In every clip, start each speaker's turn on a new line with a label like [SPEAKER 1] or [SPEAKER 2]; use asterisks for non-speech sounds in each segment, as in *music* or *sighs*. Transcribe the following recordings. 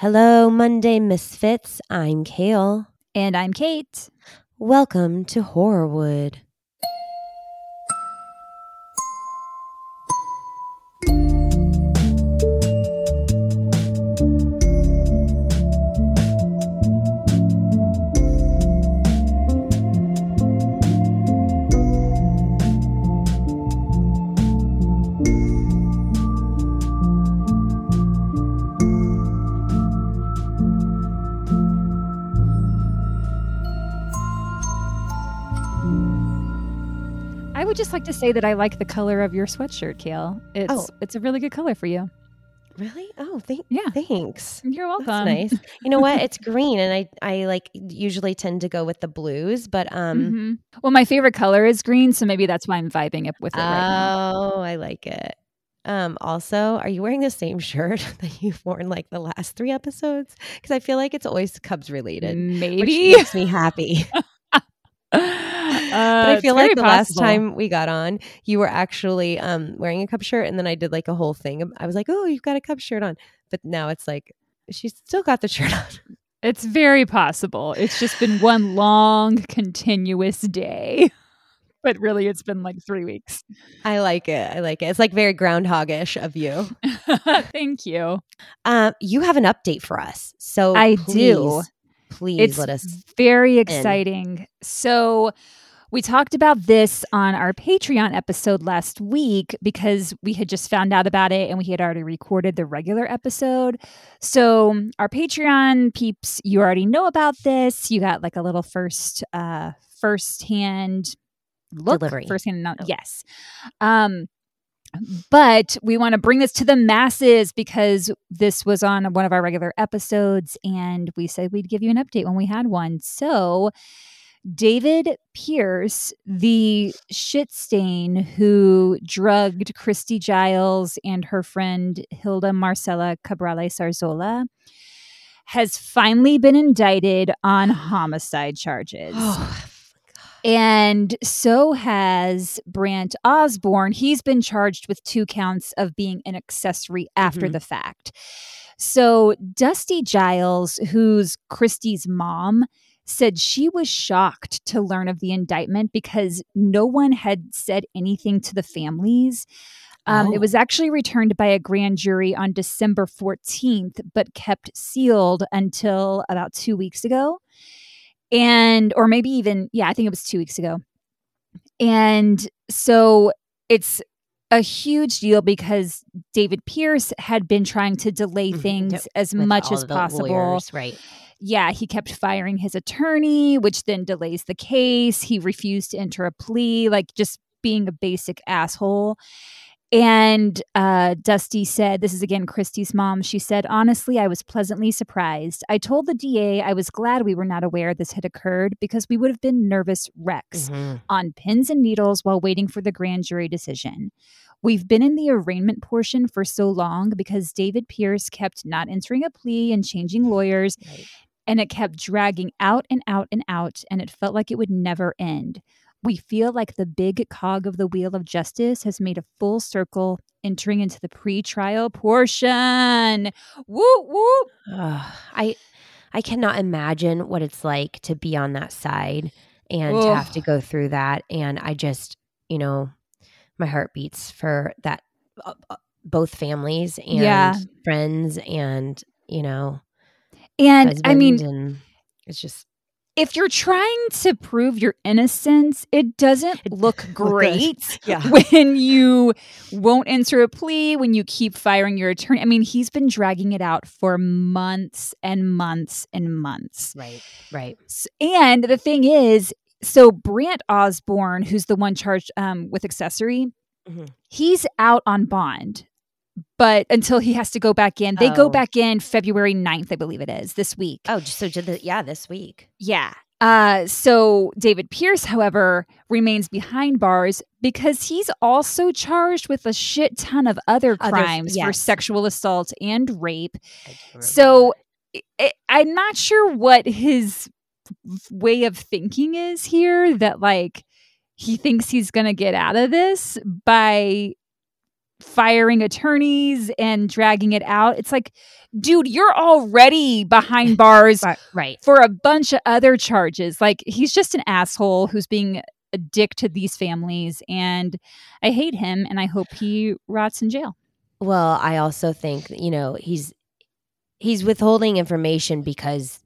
[SPEAKER 1] Hello, Monday Misfits. I'm Kail.
[SPEAKER 2] And I'm Kate.
[SPEAKER 1] Welcome to Horrorwood.
[SPEAKER 2] Say that I like the color of your sweatshirt, Kail. It's
[SPEAKER 1] Oh.
[SPEAKER 2] it's a really good color for you.
[SPEAKER 1] Really? Oh, thank
[SPEAKER 2] Yeah.
[SPEAKER 1] thanks.
[SPEAKER 2] You're welcome.
[SPEAKER 1] That's nice. You know what? It's green, and I I like usually tend to go with the blues, but um.
[SPEAKER 2] Mhm. Well, my favorite color is green, so maybe that's why I'm vibing up with it right now.
[SPEAKER 1] Oh, I like it. Um, also, are you wearing the same shirt *laughs* that you've worn like the last three episodes? Because I feel like it's always Cubs related, which
[SPEAKER 2] Maybe.
[SPEAKER 1] makes me happy. *laughs*
[SPEAKER 2] Uh,
[SPEAKER 1] but I feel like the last time we got on, you were actually um wearing a cup shirt, and then I did like a whole thing. I was like, "Oh, you've got a cup shirt on," but now it's like she's still got the shirt on. *laughs*
[SPEAKER 2] It's very possible. It's just been one long, continuous day. *laughs* But really, it's been like three weeks.
[SPEAKER 1] I like it. I like it. It's like very groundhogish of you. *laughs*
[SPEAKER 2] Thank you.
[SPEAKER 1] Um, you have an update for us, so
[SPEAKER 2] I
[SPEAKER 1] please,
[SPEAKER 2] do.
[SPEAKER 1] Please
[SPEAKER 2] it's
[SPEAKER 1] let us.
[SPEAKER 2] very exciting. So we talked about this on our Patreon episode last week because we had just found out about it and we had already recorded the regular episode. So our Patreon peeps, you already know about this. You got like a little first uh first hand look
[SPEAKER 1] Delivery.
[SPEAKER 2] first hand no-
[SPEAKER 1] Oh.
[SPEAKER 2] yes. Um but we want to bring this to the masses because this was on one of our regular episodes and we said we'd give you an update when we had one. So, David Pearce, the shit stain who drugged Christy Giles and her friend Hilda Marcela Cabrales Arzola, has finally been indicted on homicide *gasps* charges.
[SPEAKER 1] Oh,
[SPEAKER 2] And so has Brandt Osborn. He's been charged with two counts of being an accessory after
[SPEAKER 1] Mhm.
[SPEAKER 2] the fact. So Dusty Giles, who's Christy's mom, said she was shocked to learn of the indictment because no one had said anything to the families. Um, It
[SPEAKER 1] Oh.
[SPEAKER 2] was actually returned by a grand jury on December 14th, but kept sealed until about two weeks ago and or maybe even yeah i think it was two weeks ago and so it's a huge deal because david pearce had been trying to delay
[SPEAKER 1] Mhm.
[SPEAKER 2] things
[SPEAKER 1] Yep.
[SPEAKER 2] as
[SPEAKER 1] with
[SPEAKER 2] much as possible
[SPEAKER 1] lawyers, right?
[SPEAKER 2] Yeah he kept firing his attorney which then delays the case he refused to enter a plea like just being a basic asshole and uh, Dusty said, This is again Christy's mom. She said, Honestly, I was pleasantly surprised. I told the DA I was glad we were not aware this had occurred because we would have been nervous wrecks
[SPEAKER 1] Mhm.
[SPEAKER 2] on pins and needles while waiting for the grand jury decision. We've been in the arraignment portion for so long because David Pearce kept not entering a plea and changing lawyers,
[SPEAKER 1] Right.
[SPEAKER 2] And it kept dragging out and out and out, and it felt like it would never end. We feel like the big cog of the wheel of justice has made a full circle, entering into the pre-trial portion. Woo woo!
[SPEAKER 1] Ugh, I I cannot imagine what it's like to be on that side and to have to go through that. And I just, you know, my heart beats for that. uh, uh, Both families and
[SPEAKER 2] Yeah.
[SPEAKER 1] friends, and you know,
[SPEAKER 2] And
[SPEAKER 1] husband,
[SPEAKER 2] I mean,
[SPEAKER 1] and it's just
[SPEAKER 2] if you're trying to prove your innocence, it doesn't look *laughs* great *laughs*
[SPEAKER 1] Yeah. *laughs*
[SPEAKER 2] when you won't answer a plea, when you keep firing your attorney. I mean, he's been dragging it out for months and months and months.
[SPEAKER 1] right, right.
[SPEAKER 2] And the thing is, so Brandt Osborn, who's the one charged um, with accessory,
[SPEAKER 1] Mhm.
[SPEAKER 2] he's out on bond. But until he has to go back in, they
[SPEAKER 1] Oh.
[SPEAKER 2] go back in February 9th, I believe it is, this week.
[SPEAKER 1] Oh, so did the, yeah, this week.
[SPEAKER 2] Yeah. Uh, so David Pearce, however, remains behind bars because he's also charged with a shit ton of other crimes for
[SPEAKER 1] yes.
[SPEAKER 2] sexual assault and rape.
[SPEAKER 1] I do remember
[SPEAKER 2] So I- I, I'm not sure what his way of thinking is here that like he thinks he's going to get out of this by firing attorneys and dragging it out. It's like, dude, you're already behind *laughs* bars
[SPEAKER 1] Right.
[SPEAKER 2] for a bunch of other charges. Like he's just an asshole who's being a dick to these families and I hate him and I hope he rots in jail.
[SPEAKER 1] Well, I also think you know he's he's withholding information because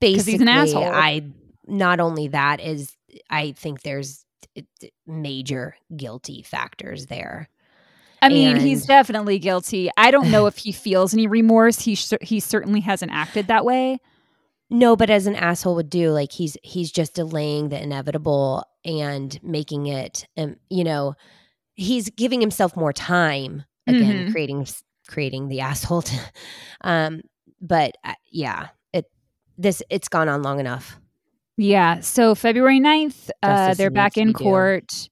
[SPEAKER 1] basically
[SPEAKER 2] he's an asshole.
[SPEAKER 1] I not only that is I think there's major guilty factors there.
[SPEAKER 2] I mean, he's definitely guilty. I don't know if he feels any remorse. He cer- he certainly hasn't acted that way.
[SPEAKER 1] No, but as an asshole would do, like he's he's just delaying the inevitable and making it, um, you know, he's giving himself more time again,
[SPEAKER 2] Mhm.
[SPEAKER 1] creating creating the asshole. To, um, but uh, yeah, it this it's gone on long enough.
[SPEAKER 2] Yeah. So February 9th, uh, they're back in court.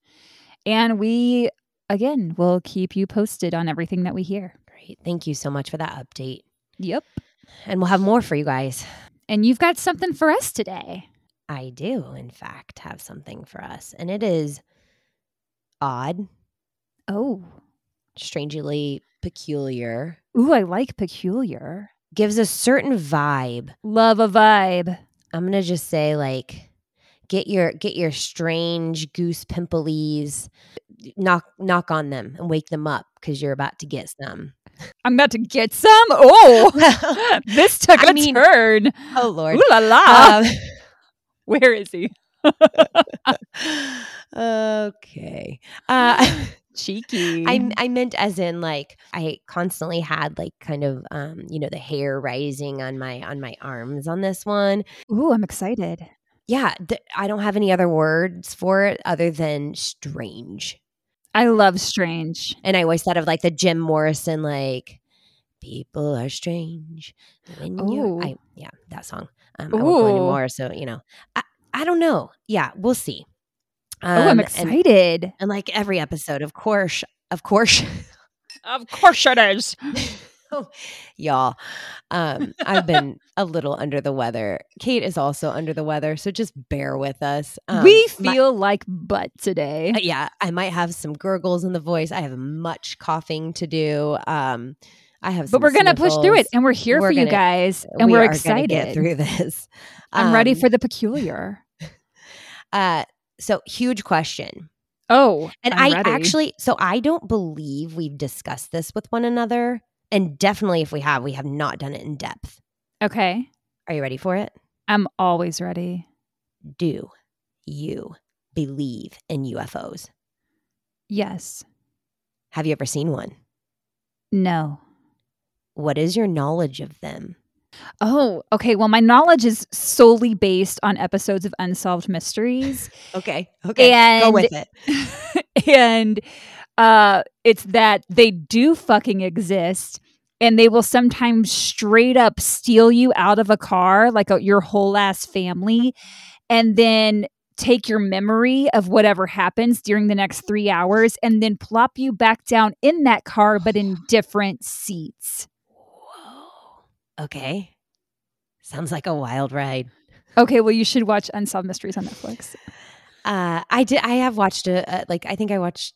[SPEAKER 2] And we, again, we'll keep you posted on everything that we hear.
[SPEAKER 1] Great, thank you so much for that update,
[SPEAKER 2] Yep.
[SPEAKER 1] and we'll have more for you guys.
[SPEAKER 2] And you've got something for us today.
[SPEAKER 1] I do, in fact, have something for us, and it is odd,
[SPEAKER 2] Oh.
[SPEAKER 1] strangely peculiar,
[SPEAKER 2] Ooh, I like peculiar.
[SPEAKER 1] gives a certain vibe
[SPEAKER 2] Love a vibe.
[SPEAKER 1] I'm gonna just say like get your get your strange goose pimples knock knock on them and wake them up because you're about to get some.
[SPEAKER 2] I'm about to get some. Oh, *laughs* *laughs* this took
[SPEAKER 1] I
[SPEAKER 2] a
[SPEAKER 1] mean-
[SPEAKER 2] turn.
[SPEAKER 1] oh lord.
[SPEAKER 2] Ooh la la.
[SPEAKER 1] Um, *laughs*
[SPEAKER 2] Where is he?
[SPEAKER 1] okay. Uh
[SPEAKER 2] Cheeky.
[SPEAKER 1] I I meant as in like I constantly had like kind of um you know the hair rising on my on my arms on this one.
[SPEAKER 2] Ooh, I'm excited.
[SPEAKER 1] Yeah, th- I don't have any other words for it other than strange.
[SPEAKER 2] I love strange.
[SPEAKER 1] And I always thought of like the Jim Morrison, like "People are strange." When
[SPEAKER 2] Ooh.
[SPEAKER 1] you're, I, yeah, that song. Um, I won't go anymore. So you know, I, I don't know. Yeah, we'll see.
[SPEAKER 2] oh, I'm
[SPEAKER 1] Um, and-
[SPEAKER 2] excited.
[SPEAKER 1] And, like every episode, of course, of course,
[SPEAKER 2] of course it is. *laughs* *laughs*
[SPEAKER 1] y'all. Um, I've been *laughs* a little under the weather. Kate is also under the weather, so just bear with us. Um,
[SPEAKER 2] we
[SPEAKER 1] my-
[SPEAKER 2] feel like butt today.
[SPEAKER 1] Uh, yeah, I might have some gurgles in the voice. I have much coughing to do. Um, I have,
[SPEAKER 2] But we're gonna push through it, and we're here
[SPEAKER 1] We're
[SPEAKER 2] for you
[SPEAKER 1] gonna-
[SPEAKER 2] guys, and
[SPEAKER 1] We
[SPEAKER 2] we're excited.
[SPEAKER 1] get through *laughs* this.
[SPEAKER 2] I'm ready
[SPEAKER 1] Um,
[SPEAKER 2] for the peculiar.
[SPEAKER 1] Uh, so huge question,
[SPEAKER 2] Oh,
[SPEAKER 1] and
[SPEAKER 2] I'm
[SPEAKER 1] I
[SPEAKER 2] ready.
[SPEAKER 1] actually, so I don't believe we've discussed this with one another, and definitely if we have, we have not done it in depth.
[SPEAKER 2] okay.
[SPEAKER 1] Are you ready for it?
[SPEAKER 2] I'm always ready.
[SPEAKER 1] Do you believe in UFOs?
[SPEAKER 2] Yes.
[SPEAKER 1] Have you ever seen one?
[SPEAKER 2] No.
[SPEAKER 1] What is your knowledge of them?
[SPEAKER 2] Oh, okay. Well, my knowledge is solely based on episodes of Unsolved Mysteries. *laughs*
[SPEAKER 1] Okay, okay, go with it. *laughs*
[SPEAKER 2] and uh it's that they do fucking exist and they will sometimes straight up steal you out of a car like a, your whole ass family and then take your memory of whatever happens during the next 3 hours and then plop you back down in that car but in *sighs* different seats.
[SPEAKER 1] Whoa. Okay. Sounds like a wild ride.
[SPEAKER 2] Okay, well you should watch Unsolved Mysteries on Netflix.
[SPEAKER 1] Uh, I did. I have watched a, a like. I think I watched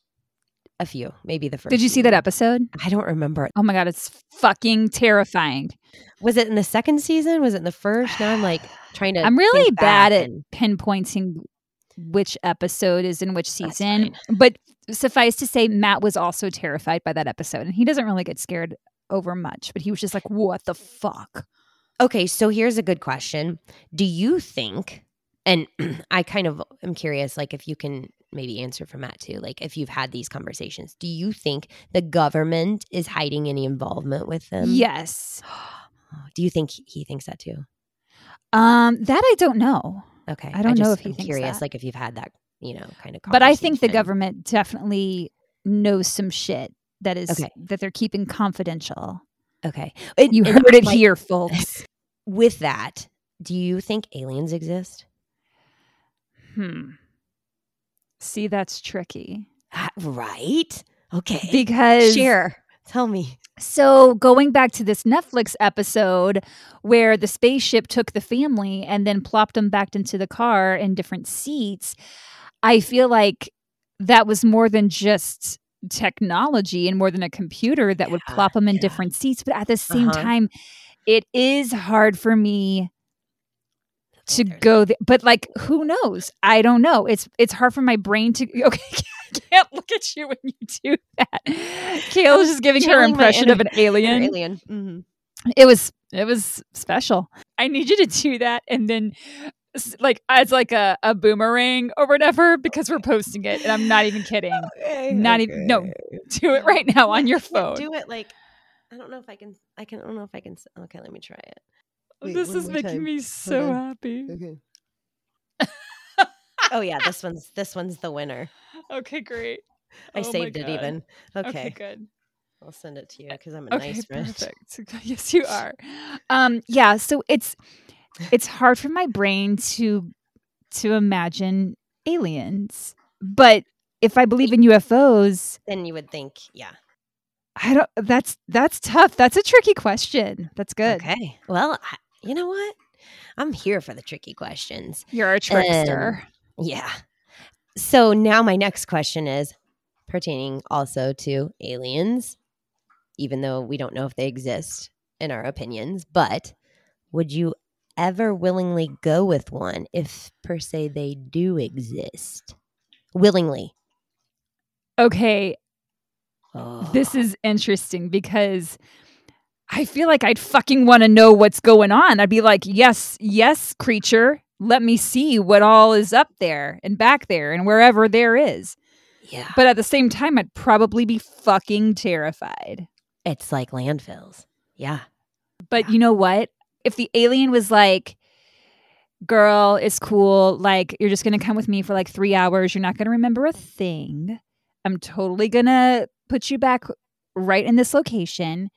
[SPEAKER 1] a few. Maybe the first.
[SPEAKER 2] Did you see that episode?
[SPEAKER 1] I don't remember.
[SPEAKER 2] Oh my god, it's fucking terrifying.
[SPEAKER 1] Was it in the second season? Was it in the first? Now I'm like *sighs* trying to.
[SPEAKER 2] I'm really bad at
[SPEAKER 1] and-
[SPEAKER 2] pinpointing which episode is in which season. But suffice to say, Matt was also terrified by that episode, and he doesn't really get scared over much. But he was just like, "What the fuck?"
[SPEAKER 1] Okay, so here's a good question. Do you think? And *clears throat* I kind of am curious, like if you can maybe answer for Matt too, like if you've had these conversations, do you think the government is hiding any involvement with them?
[SPEAKER 2] yes, *gasps*
[SPEAKER 1] Do you think he thinks that too?
[SPEAKER 2] um, that I don't know,
[SPEAKER 1] Okay.
[SPEAKER 2] I don't know
[SPEAKER 1] just
[SPEAKER 2] if he's
[SPEAKER 1] curious,
[SPEAKER 2] that.
[SPEAKER 1] like if you've had that, you know, kind of.
[SPEAKER 2] but I think the government definitely knows some shit that is
[SPEAKER 1] Okay.
[SPEAKER 2] that they're keeping confidential.
[SPEAKER 1] Okay, And-
[SPEAKER 2] You heard it
[SPEAKER 1] like,
[SPEAKER 2] here, folks. *laughs*
[SPEAKER 1] With that, do you think aliens exist?
[SPEAKER 2] hmm. See, that's tricky
[SPEAKER 1] Uh, right. Okay.
[SPEAKER 2] because
[SPEAKER 1] Share. Tell me.
[SPEAKER 2] So, going back to this Netflix episode where the spaceship took the family and then plopped them back into the car in different seats, I feel like that was more than just technology and more than a computer that would plop them in
[SPEAKER 1] yeah.
[SPEAKER 2] different seats. But at the same
[SPEAKER 1] Uh-huh.
[SPEAKER 2] time, it is hard for me to go there. But like, who knows? I don't know. It's it's hard for my brain to. *laughs* Okay, I can't look at you when you do that. Kayla's just giving her impression of an alien.
[SPEAKER 1] alien. Mhm.
[SPEAKER 2] It was it was special. I need you to do that and then like as like a, a boomerang or whatever because we're posting it and I'm not even kidding.
[SPEAKER 1] Okay,
[SPEAKER 2] Not even- no. Do it right now on your phone.
[SPEAKER 1] Do it like I don't know if I can. I can. I don't know if I can. Okay, let me try it. Wait,
[SPEAKER 2] this is making
[SPEAKER 1] time.
[SPEAKER 2] me so happy.
[SPEAKER 1] Okay. oh yeah, this one's this one's the winner. *laughs*
[SPEAKER 2] Okay, great.
[SPEAKER 1] I
[SPEAKER 2] Oh
[SPEAKER 1] saved it even. Okay,
[SPEAKER 2] Okay, good.
[SPEAKER 1] I'll send it to you because I'm a
[SPEAKER 2] Okay,
[SPEAKER 1] nice friend.
[SPEAKER 2] perfect. *laughs* Yes, you *laughs* are. Um, yeah, so it's it's hard for my brain to to imagine aliens. But if I believe in UFOs,
[SPEAKER 1] Then you would think, yeah.
[SPEAKER 2] I don't that's that's tough. That's a tricky question. That's good.
[SPEAKER 1] Okay. Well, I, you know what? I'm here for the tricky questions.
[SPEAKER 2] You're a trickster.
[SPEAKER 1] Um, yeah. So now my next question is pertaining also to aliens, even though we don't know if they exist in our opinions, but would you ever willingly go with one if per se they do exist? Willingly.
[SPEAKER 2] okay,
[SPEAKER 1] Oh.
[SPEAKER 2] this is interesting because I feel like I'd fucking want to know what's going on. I'd be like, "Yes, yes, creature, let me see what all is up there and back there and wherever there is."
[SPEAKER 1] yeah.
[SPEAKER 2] But at the same time, I'd probably be fucking terrified.
[SPEAKER 1] It's like landfills. Yeah.
[SPEAKER 2] But you know what? If the alien was like, girl, it's cool. Like, you're just going to come with me for like three hours. You're not going to remember a thing. I'm totally going to put you back right in this location.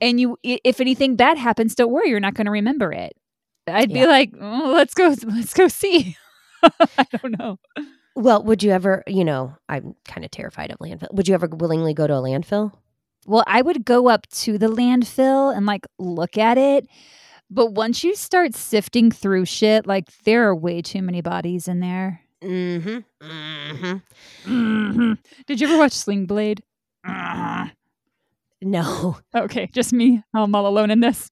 [SPEAKER 2] And you, if anything bad happens, don't worry. You're not going to remember it. I'd be like, oh, let's go, *laughs* let's go see. *laughs* I don't know.
[SPEAKER 1] Well, would you ever, you know, I'm kind of terrified of landfill. Would you ever willingly go to a landfill?
[SPEAKER 2] Well, I would go up to the landfill and like look at it. But once you start sifting through shit, like there are way too many bodies in there.
[SPEAKER 1] Mm-hmm. Mm-hmm.
[SPEAKER 2] Did you ever watch Sling Blade? Mhm. *laughs*
[SPEAKER 1] No. *laughs*
[SPEAKER 2] Okay, just me. I'm all alone in this.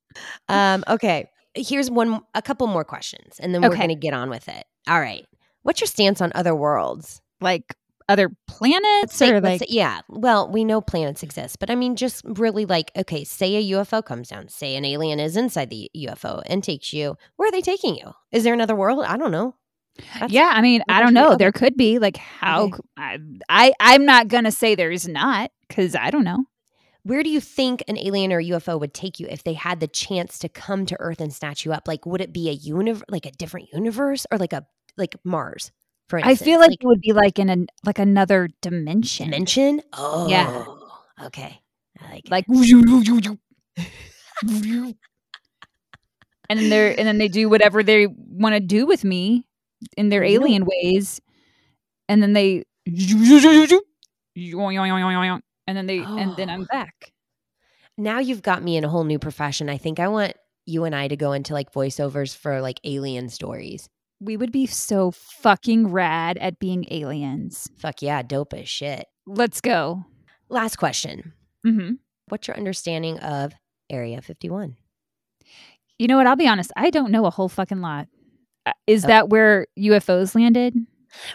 [SPEAKER 1] Um, okay. Here's one a couple more questions and then we're
[SPEAKER 2] Okay.
[SPEAKER 1] gonna get on with it. All right. What's your stance on other worlds?
[SPEAKER 2] Like other planets
[SPEAKER 1] Say-
[SPEAKER 2] or like
[SPEAKER 1] say- yeah. Well, we know planets exist, but I mean just really like, okay, say a UFO comes down, say an alien is inside the UFO and takes you. Where are they taking you? Is there another world? I don't know. That's-
[SPEAKER 2] Yeah, I mean, I don't know.
[SPEAKER 1] okay.
[SPEAKER 2] There could be like how
[SPEAKER 1] Okay.
[SPEAKER 2] I'm not gonna say there's not because I don't know.
[SPEAKER 1] Where do you think an alien or UFO would take you if they had the chance to come to Earth and snatch you up? Like, would it be a universe, like a different universe, or like a like Mars? For instance?
[SPEAKER 2] I feel like, it would be like in a like another dimension.
[SPEAKER 1] dimension. Oh,
[SPEAKER 2] Yeah.
[SPEAKER 1] Okay, I like.
[SPEAKER 2] Like and then they're and then they do whatever they want to do with me in their alien ways, and then they and then they and then I'm
[SPEAKER 1] Oh.
[SPEAKER 2] back.
[SPEAKER 1] now you've got me in a whole new profession. I think I want you and I to go into like voiceovers for like alien stories.
[SPEAKER 2] We would be so fucking rad at being aliens.
[SPEAKER 1] Fuck yeah, dope as shit.
[SPEAKER 2] Let's go.
[SPEAKER 1] Last question.
[SPEAKER 2] hmm
[SPEAKER 1] What's your understanding of Area 51?
[SPEAKER 2] You know what? I'll be honest. I don't know a whole fucking lot. Uh, Is
[SPEAKER 1] Oh.
[SPEAKER 2] that where UFOs landed,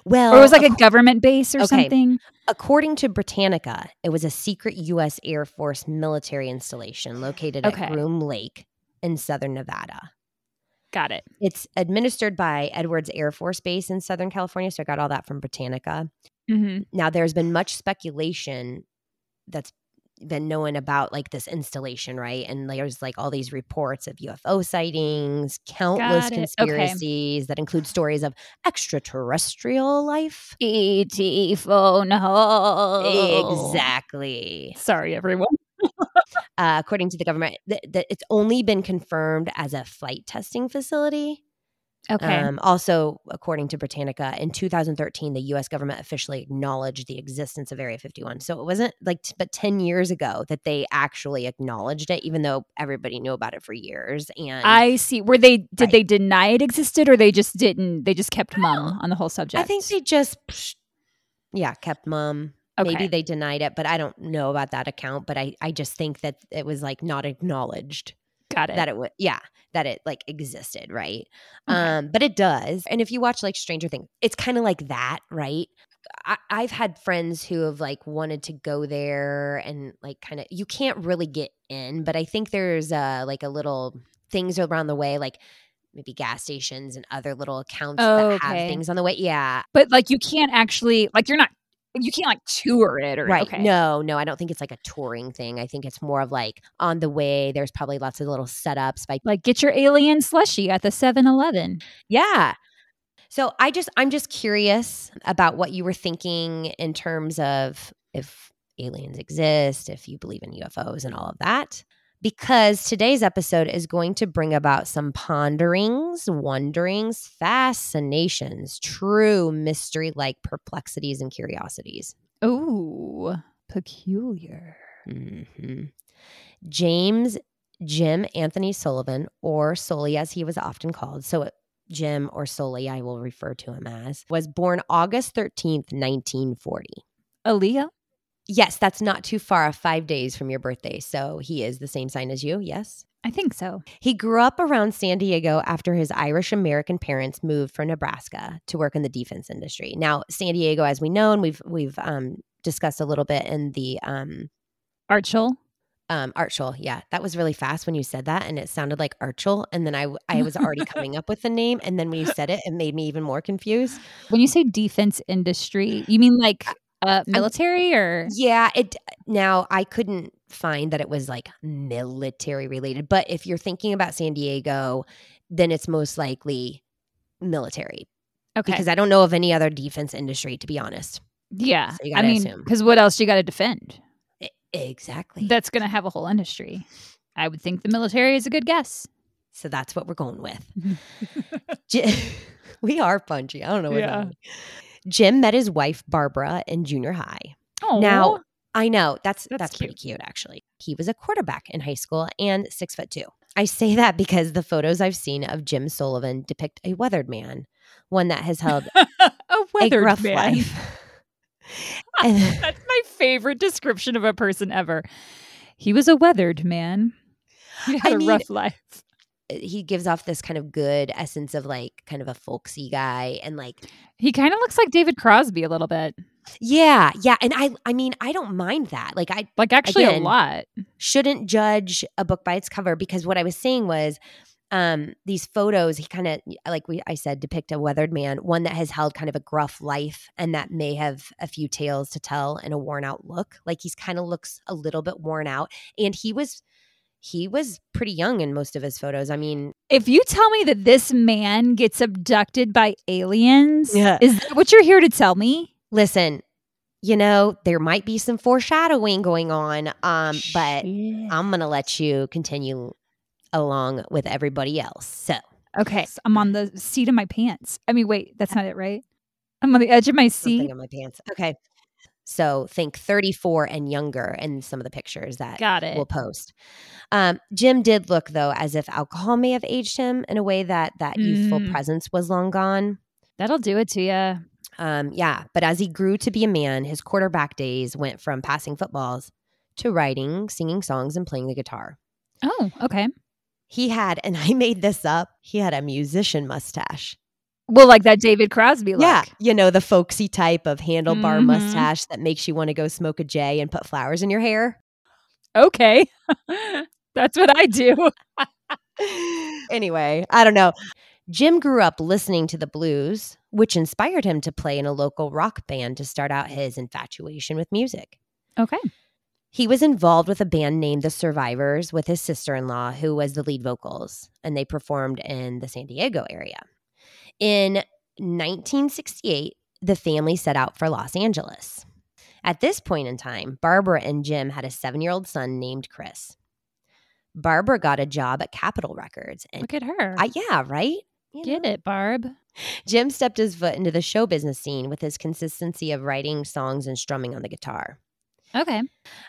[SPEAKER 1] Well,
[SPEAKER 2] or was it like a government base or
[SPEAKER 1] okay.
[SPEAKER 2] something?
[SPEAKER 1] according to Britannica, it was a secret U.S. Air Force military installation located
[SPEAKER 2] Okay.
[SPEAKER 1] at Groom Lake in southern Nevada.
[SPEAKER 2] Got it.
[SPEAKER 1] It's administered by Edwards Air Force Base in Southern California. So I got all that from Britannica.
[SPEAKER 2] hmm
[SPEAKER 1] Now, there's been much speculation that's been known about like this installation, right? And there's like all these reports of UFO sightings, countless
[SPEAKER 2] it. Okay.
[SPEAKER 1] conspiracies that include stories of extraterrestrial life.
[SPEAKER 2] E.T. phone hole.
[SPEAKER 1] Exactly.
[SPEAKER 2] Sorry, everyone.
[SPEAKER 1] Uh, according to the government, th- that it's only been confirmed as a flight testing facility.
[SPEAKER 2] Okay.
[SPEAKER 1] Um, also, according to Britannica, in 2013, the U.S. government officially acknowledged the existence of Area 51. So it wasn't like, t- but 10 years ago that they actually acknowledged it, even though everybody knew about it for years. And
[SPEAKER 2] I see. Were they did
[SPEAKER 1] Right.
[SPEAKER 2] they deny it existed or they just didn't they just kept mum on the whole subject?
[SPEAKER 1] I think they just, yeah, kept mum.
[SPEAKER 2] Okay.
[SPEAKER 1] Maybe they denied it, but I don't know about that account. But I, I just think that it was like not acknowledged
[SPEAKER 2] Got it.
[SPEAKER 1] that it would, yeah, that it like existed, right?
[SPEAKER 2] Okay.
[SPEAKER 1] Um, but it does. And if you watch like Stranger Things, it's kind of like that, right? I, I've had friends who have like wanted to go there and like kind of you can't really get in, but I think there's uh like a little things around the way, like maybe gas stations and other little accounts
[SPEAKER 2] Oh,
[SPEAKER 1] that have
[SPEAKER 2] okay.
[SPEAKER 1] things on the way. Yeah.
[SPEAKER 2] but like you can't actually like you're not you can't like tour it or
[SPEAKER 1] Right.
[SPEAKER 2] okay.
[SPEAKER 1] No, no, I don't think it's like a touring thing. I think it's more of like on the way. There's probably lots of little setups by
[SPEAKER 2] Like get your alien slushy at the 7-Eleven.
[SPEAKER 1] Yeah. So I just I'm just curious about what you were thinking in terms of if aliens exist, if you believe in UFOs and all of that. Because today's episode is going to bring about some ponderings, wonderings, fascinations, true mystery like perplexities and curiosities.
[SPEAKER 2] Oh, peculiar.
[SPEAKER 1] Mm-hmm. James Jim Anthony Sullivan, or Sully as he was often called. So Jim or Sully, I will refer to him as, was born August 13th, 1940.
[SPEAKER 2] Aaliyah?
[SPEAKER 1] Yes, that's not too far off five days from your birthday. So he is the same sign as you. Yes.
[SPEAKER 2] I think so.
[SPEAKER 1] He grew up around San Diego after his Irish American parents moved from Nebraska to work in the defense industry. Now, San Diego, as we know, and we've we've um, discussed a little bit in the um,
[SPEAKER 2] Archel?
[SPEAKER 1] um, Archel. Yeah, that was really fast when you said that, and it sounded like Archel. And then I I was already coming up with the name, and then when you said it, it made me even more confused.
[SPEAKER 2] When you say defense industry, you mean like uh, military or
[SPEAKER 1] Yeah, it now I couldn't find that it was like military related, but if you're thinking about San Diego, then it's most likely military
[SPEAKER 2] okay?
[SPEAKER 1] because I don't know of any other defense industry to be honest.
[SPEAKER 2] yeah,
[SPEAKER 1] So you
[SPEAKER 2] I mean, because what else you got to defend?
[SPEAKER 1] E- exactly.
[SPEAKER 2] That's going to have a whole industry. I would think the military is a good guess.
[SPEAKER 1] so that's what we're going with. *laughs* *laughs* *laughs* We are punchy. I don't know what
[SPEAKER 2] Yeah.
[SPEAKER 1] Jim met his wife Barbara in junior high.
[SPEAKER 2] Oh,
[SPEAKER 1] Now, I know that's
[SPEAKER 2] That's
[SPEAKER 1] that's, pretty cute actually. He was a quarterback in high school and six foot two. I say that because the photos I've seen of Jim Sullivan depict a weathered man, one that has held *laughs*
[SPEAKER 2] a
[SPEAKER 1] a
[SPEAKER 2] weathered
[SPEAKER 1] rough
[SPEAKER 2] man.
[SPEAKER 1] life. *laughs* *laughs* And-
[SPEAKER 2] That's my favorite description of a person ever. He was a weathered man. He had
[SPEAKER 1] I
[SPEAKER 2] a
[SPEAKER 1] mean-
[SPEAKER 2] rough life.
[SPEAKER 1] He gives off this kind of good essence of like kind of a folksy guy and like
[SPEAKER 2] He kind of looks like David Crosby a little bit.
[SPEAKER 1] yeah yeah and i i mean i don't mind that like i
[SPEAKER 2] Like actually a lot.
[SPEAKER 1] shouldn't judge a book by its cover because what I was saying was um these photos he kind of like we I said depict a weathered man one that has held kind of a gruff life and that may have a few tales to tell and a worn out look like he's kind of looks a little bit worn out and he was he was pretty young in most of his photos I mean
[SPEAKER 2] If you tell me that this man gets abducted by aliens,
[SPEAKER 1] Yeah.
[SPEAKER 2] is that what you're here to tell me?
[SPEAKER 1] listen you know there might be some foreshadowing going on um but I'm going to let you continue along with everybody else so
[SPEAKER 2] okay, so I'm on the seat of my pants. I mean, wait, that's not it, right? I'm on the edge of my
[SPEAKER 1] something
[SPEAKER 2] seat.
[SPEAKER 1] on my pants. Okay. So think 34 and younger in some of the pictures that
[SPEAKER 2] Got it.
[SPEAKER 1] we'll post. Um, Jim did look though as if alcohol may have aged him in a way that that youthful
[SPEAKER 2] Mm.
[SPEAKER 1] presence was long gone.
[SPEAKER 2] That'll do it to you.
[SPEAKER 1] Um, yeah, but as he grew to be a man, his quarterback days went from passing footballs to writing, singing songs, and playing the guitar.
[SPEAKER 2] Oh, okay.
[SPEAKER 1] He had, and *laughs* I made this up. He had a musician mustache.
[SPEAKER 2] Well, like that David Crosby look.
[SPEAKER 1] Yeah, you know the folksy type of handlebar
[SPEAKER 2] Mhm.
[SPEAKER 1] mustache that makes you want to go smoke a J and put flowers in your hair.
[SPEAKER 2] Okay. *laughs* That's what I do. *laughs*
[SPEAKER 1] anyway, I don't know. Jim grew up listening to the blues, which inspired him to play in a local rock band to start out his infatuation with music.
[SPEAKER 2] Okay.
[SPEAKER 1] He was involved with a band named The Survivors with his sister in law, who was the lead vocals, and they performed in the San Diego area. In 1968, the family set out for Los Angeles. At this point in time, Barbara and Jim had a seven year old son named Chris. Barbara got a job at Capitol Records. And
[SPEAKER 2] Look at her.
[SPEAKER 1] I, yeah, right? You
[SPEAKER 2] Get
[SPEAKER 1] know?
[SPEAKER 2] it, Barb.
[SPEAKER 1] Jim stepped his foot into the show business scene with his consistency of writing songs and strumming on the guitar.
[SPEAKER 2] Okay.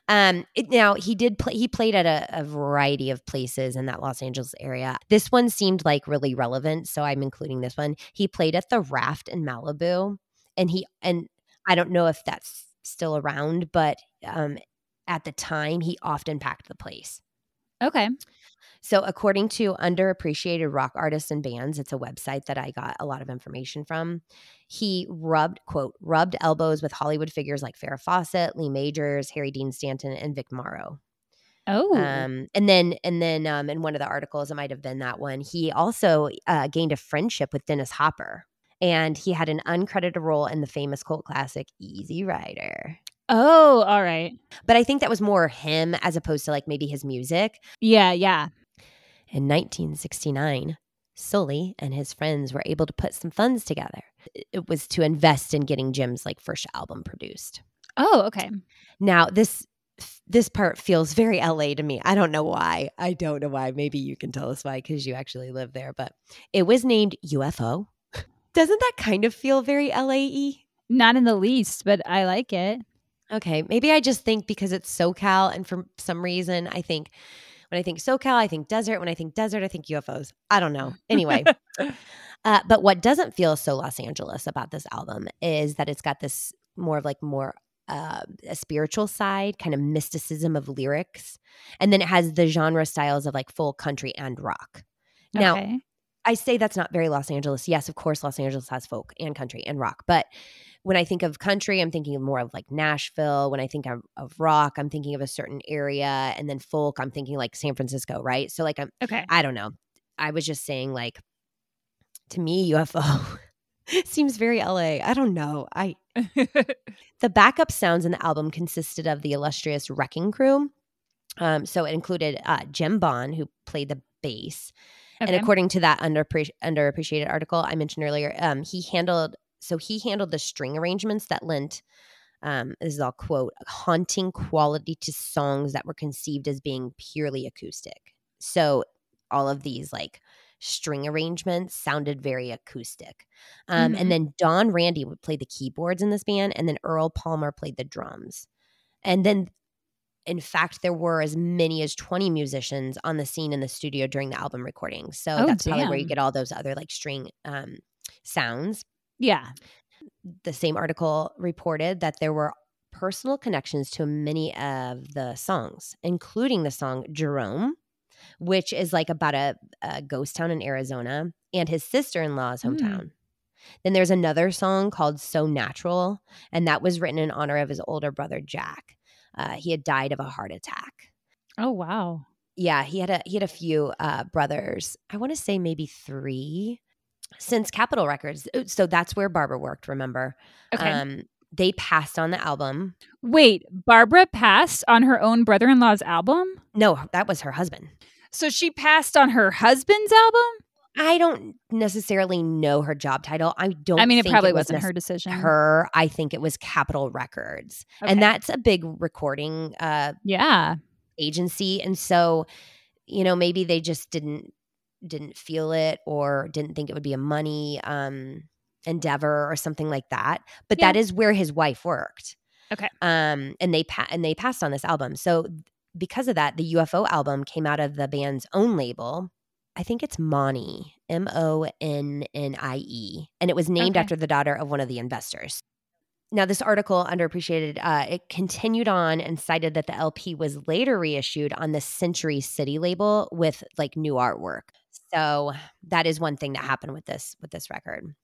[SPEAKER 1] Um, it, now he did play. He played at a, a variety of places in that Los Angeles area. This one seemed like really relevant, so I'm including this one. He played at the Raft in Malibu, and he and I don't know if that's still around, but um, at the time, he often packed the place.
[SPEAKER 2] Okay.
[SPEAKER 1] So, according to Underappreciated Rock Artists and Bands, it's a website that I got a lot of information from. He rubbed, quote, rubbed elbows with Hollywood figures like Farrah Fawcett, Lee Majors, Harry Dean Stanton, and Vic Morrow.
[SPEAKER 2] Oh.
[SPEAKER 1] Um, and then, and then, um, in one of the articles, it might have been that one. He also uh, gained a friendship with Dennis Hopper, and he had an uncredited role in the famous cult classic Easy Rider.
[SPEAKER 2] oh, all right.
[SPEAKER 1] But I think that was more him as opposed to like maybe his music.
[SPEAKER 2] Yeah, yeah.
[SPEAKER 1] In 1969, Sully and his friends were able to put some funds together. It was to invest in getting Jim's like first album produced.
[SPEAKER 2] Oh, okay.
[SPEAKER 1] Now, this this part feels very LA to me. I don't know why. I don't know why. Maybe you can tell us why because you actually live there, but it was named UFO. *laughs* Doesn't that kind of feel very LA-y?
[SPEAKER 2] Not in the least, but I like it.
[SPEAKER 1] Okay, maybe I just think because it's SoCal, and for some reason, I think when I think SoCal, I think desert. When I think desert, I think UFOs. I don't know. *laughs* Anyway, uh, but what doesn't feel so Los Angeles about this album is that it's got this more of like more uh, a spiritual side, kind of mysticism of lyrics, and then it has the genre styles of like full country and rock. Now,
[SPEAKER 2] okay.
[SPEAKER 1] I say that's not very Los Angeles. Yes, of course, Los Angeles has folk and country and rock. But when I think of country, I'm thinking more of like Nashville. When I think of, of rock, I'm thinking of a certain area. And then folk, I'm thinking like San Francisco, right? So, like, I'm,
[SPEAKER 2] Okay.
[SPEAKER 1] I don't know. I was just saying, like, to me, UFO *laughs* seems very LA. I don't know. I, *laughs* the backup sounds in the album consisted of the illustrious Wrecking Crew. Um, so it included uh, Jim Bond, who played the bass.
[SPEAKER 2] Okay.
[SPEAKER 1] And according to that underappre- underappreciated article I mentioned earlier, um, he handled so he handled the string arrangements that lent um, this is all quote haunting quality to songs that were conceived as being purely acoustic. So all of these like string arrangements sounded very acoustic. Um,
[SPEAKER 2] Mhm.
[SPEAKER 1] And then Don Randi would play the keyboards in this band, and then Earl Palmer played the drums. And then in fact, there were as many as 20 musicians on the scene in the studio during the album recording. So
[SPEAKER 2] Oh,
[SPEAKER 1] that's probably where you get all those other like string um, sounds.
[SPEAKER 2] yeah.
[SPEAKER 1] The same article reported that there were personal connections to many of the songs, including the song Jerome, which is like about a, a ghost town in Arizona, and his sister in law's hometown. Then there's another song called So Natural, and that was written in honor of his older brother, Jack. Uh, he had died of a heart attack.
[SPEAKER 2] Oh, wow.
[SPEAKER 1] Yeah, he had a he had a few uh, brothers. I want to say maybe three. Since Capitol Records, so that's where Barbara worked. Remember,
[SPEAKER 2] Okay.
[SPEAKER 1] um, they passed on the album.
[SPEAKER 2] Wait, Barbara passed on her own brother in law's album?
[SPEAKER 1] No, that was her husband.
[SPEAKER 2] So she passed on her husband's album?
[SPEAKER 1] I don't necessarily know her job title. I don't.
[SPEAKER 2] I mean, it probably
[SPEAKER 1] was
[SPEAKER 2] wasn't
[SPEAKER 1] nec-
[SPEAKER 2] her decision.
[SPEAKER 1] Her, I think it was Capitol Records,
[SPEAKER 2] Okay.
[SPEAKER 1] and that's a big recording uh,
[SPEAKER 2] Yeah.
[SPEAKER 1] agency and so you know maybe they just didn't didn't feel it or didn't think it would be a money um endeavor or something like that but
[SPEAKER 2] Yeah.
[SPEAKER 1] that is where his wife worked
[SPEAKER 2] Okay.
[SPEAKER 1] um and they pa- and they passed on this album so because of that the UFO album came out of the band's own label I think it's Monnie M O N N I E and it was named
[SPEAKER 2] Okay.
[SPEAKER 1] after the daughter of one of the investors now, this article, underappreciated, uh, it continued on and cited that the LP was later reissued on the Century City label with like new artwork. So that is one thing that happened with this with this record.